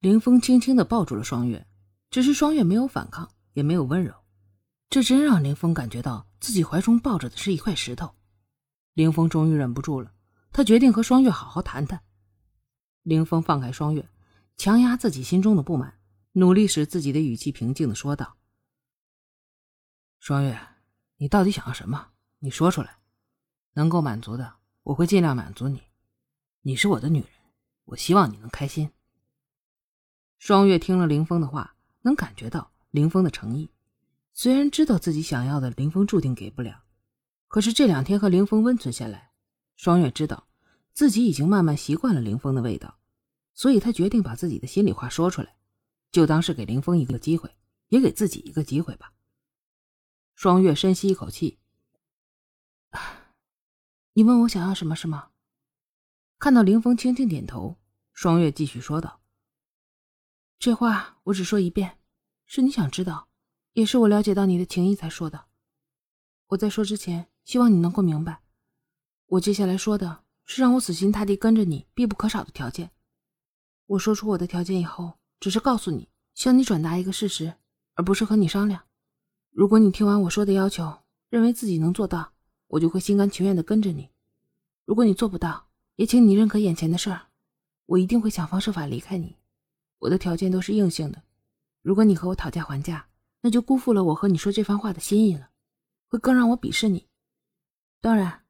林峰轻轻的抱住了双月，只是双月没有反抗，也没有温柔，这真让林峰感觉到自己怀中抱着的是一块石头。林峰终于忍不住了，他决定和双月好好谈谈。林峰放开双月，强压自己心中的不满，努力使自己的语气平静的说道：“双月，你到底想要什么？你说出来，能够满足的，我会尽量满足你。你是我的女人，我希望你能开心。”双月听了林峰的话，能感觉到林峰的诚意。虽然知道自己想要的林峰注定给不了，可是这两天和林峰温存下来，双月知道自己已经慢慢习惯了林峰的味道，所以她决定把自己的心里话说出来，就当是给林峰一个机会，也给自己一个机会吧。双月深吸一口气，你问我想要什么，是吗？看到林峰轻轻点头，双月继续说道。这话我只说一遍，是你想知道，也是我了解到你的情谊才说的。我在说之前，希望你能够明白，我接下来说的是让我死心塌地跟着你必不可少的条件。我说出我的条件以后，只是告诉你，向你转达一个事实，而不是和你商量。如果你听完我说的要求，认为自己能做到，我就会心甘情愿地跟着你；如果你做不到，也请你认可眼前的事儿，我一定会想方设法离开你。我的条件都是硬性的，如果你和我讨价还价，那就辜负了我和你说这番话的心意了，会更让我鄙视你。当然，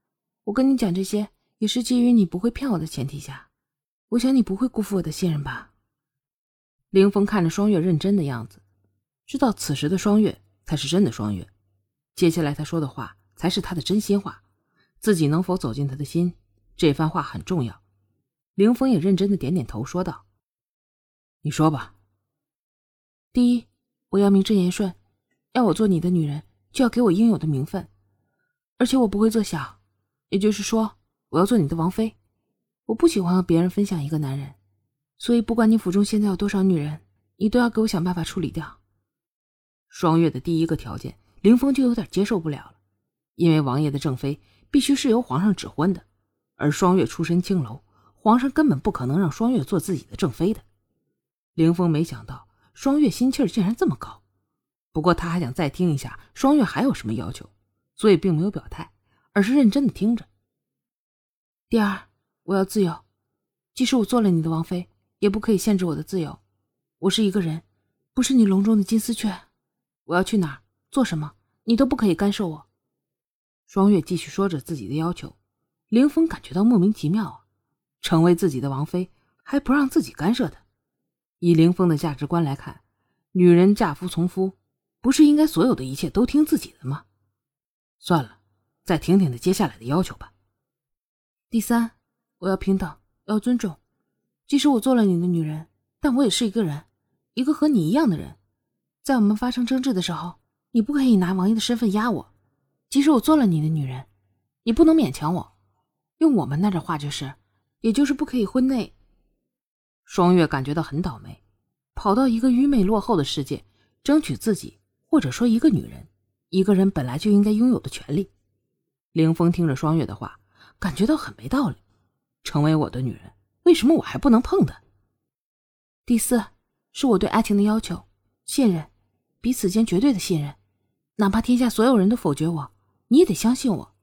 我跟你讲这些也是基于你不会骗我的前提下。我想你不会辜负我的信任吧？凌风看着双月认真的样子，知道此时的双月才是真的双月，接下来他说的话才是他的真心话。自己能否走进他的心，这番话很重要。凌风也认真的点点头，说道。你说吧。第一，我要名正言顺，要我做你的女人，就要给我应有的名分，而且我不会做小，也就是说，我要做你的王妃。我不喜欢和别人分享一个男人，所以不管你府中现在有多少女人，你都要给我想办法处理掉。双月的第一个条件，林峰就有点接受不了了，因为王爷的正妃必须是由皇上指婚的，而双月出身青楼，皇上根本不可能让双月做自己的正妃的。凌峰没想到双月心气儿竟然这么高，不过他还想再听一下双月还有什么要求，所以并没有表态，而是认真的听着。第二，我要自由，即使我做了你的王妃，也不可以限制我的自由。我是一个人，不是你笼中的金丝雀。我要去哪儿，做什么，你都不可以干涉我。双月继续说着自己的要求，凌峰感觉到莫名其妙啊，成为自己的王妃还不让自己干涉他。以凌风的价值观来看，女人嫁夫从夫，不是应该所有的一切都听自己的吗？算了，再听听他接下来的要求吧。第三，我要平等，要尊重。即使我做了你的女人，但我也是一个人，一个和你一样的人。在我们发生争执的时候，你不可以拿王爷的身份压我。即使我做了你的女人，你不能勉强我。用我们那的话就是，也就是不可以婚内。双月感觉到很倒霉，跑到一个愚昧落后的世界，争取自己或者说一个女人、一个人本来就应该拥有的权利。凌风听着双月的话，感觉到很没道理。成为我的女人，为什么我还不能碰她？第四，是我对爱情的要求：信任，彼此间绝对的信任。哪怕天下所有人都否决我，你也得相信我。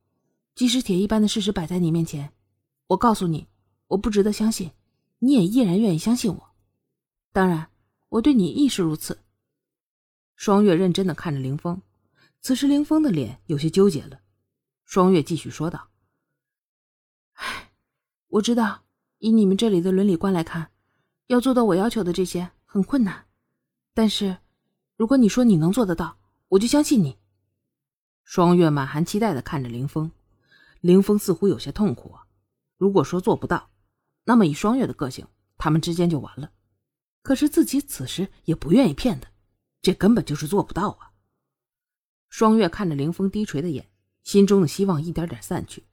即使铁一般的事实摆在你面前，我告诉你，我不值得相信。你也依然愿意相信我，当然，我对你亦是如此。双月认真的看着凌峰，此时凌峰的脸有些纠结了。双月继续说道：“唉，我知道，以你们这里的伦理观来看，要做到我要求的这些很困难。但是，如果你说你能做得到，我就相信你。”双月满含期待的看着凌峰，凌峰似乎有些痛苦。如果说做不到，那么以双月的个性，他们之间就完了。可是自己此时也不愿意骗他，这根本就是做不到啊。双月看着凌风低垂的眼，心中的希望一点点散去，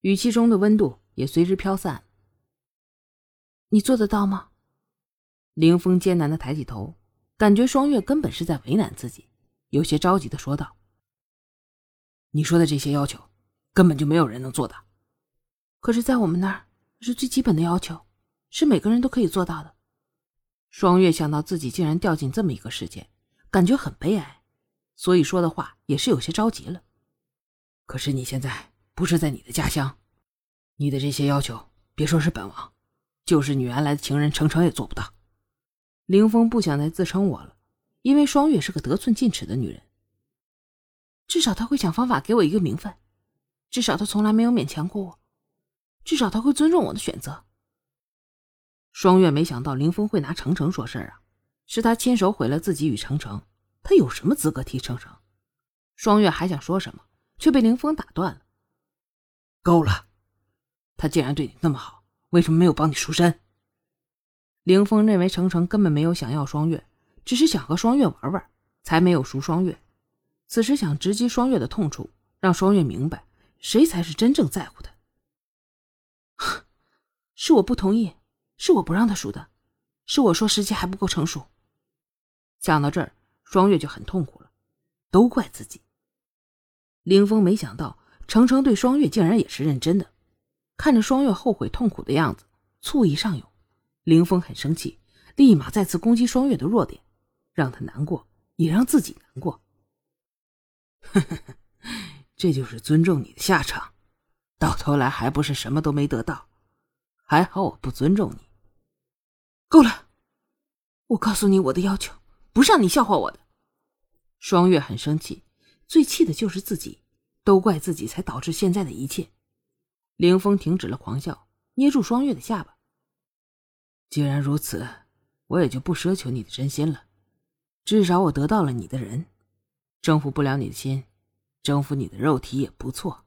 语气中的温度也随之飘散。你做得到吗？凌风艰难的抬起头，感觉双月根本是在为难自己，有些着急的说道：“你说的这些要求，根本就没有人能做到。可是，在我们那儿。”是最基本的要求，是每个人都可以做到的。双月想到自己竟然掉进这么一个世界，感觉很悲哀，所以说的话也是有些着急了。可是你现在不是在你的家乡，你的这些要求，别说是本王，就是你原来的情人程程也做不到。凌风不想再自称我了，因为双月是个得寸进尺的女人。至少他会想方法给我一个名分，至少他从来没有勉强过我，至少他会尊重我的选择。双月没想到林峰会拿程程说事儿啊，是他亲手毁了自己与程程，他有什么资格提程程？双月还想说什么，却被林峰打断了。够了，他既然对你那么好，为什么没有帮你赎身？林峰认为程程根本没有想要双月，只是想和双月玩玩，才没有赎双月。此时想直击双月的痛处，让双月明白谁才是真正在乎他。是我不同意。是我不让他输的，是我说时机还不够成熟。想到这儿，双月就很痛苦了，都怪自己。凌峰没想到程程对双月竟然也是认真的，看着双月后悔痛苦的样子，醋意上涌，凌峰很生气，立马再次攻击双月的弱点，让他难过，也让自己难过。呵呵，这就是尊重你的下场，到头来还不是什么都没得到。还好我不尊重你。够了！我告诉你我的要求，不是让你笑话我的。双月很生气，最气的就是自己，都怪自己才导致现在的一切。凌风停止了狂笑，捏住双月的下巴。既然如此，我也就不奢求你的真心了。至少我得到了你的人，征服不了你的心，征服你的肉体也不错。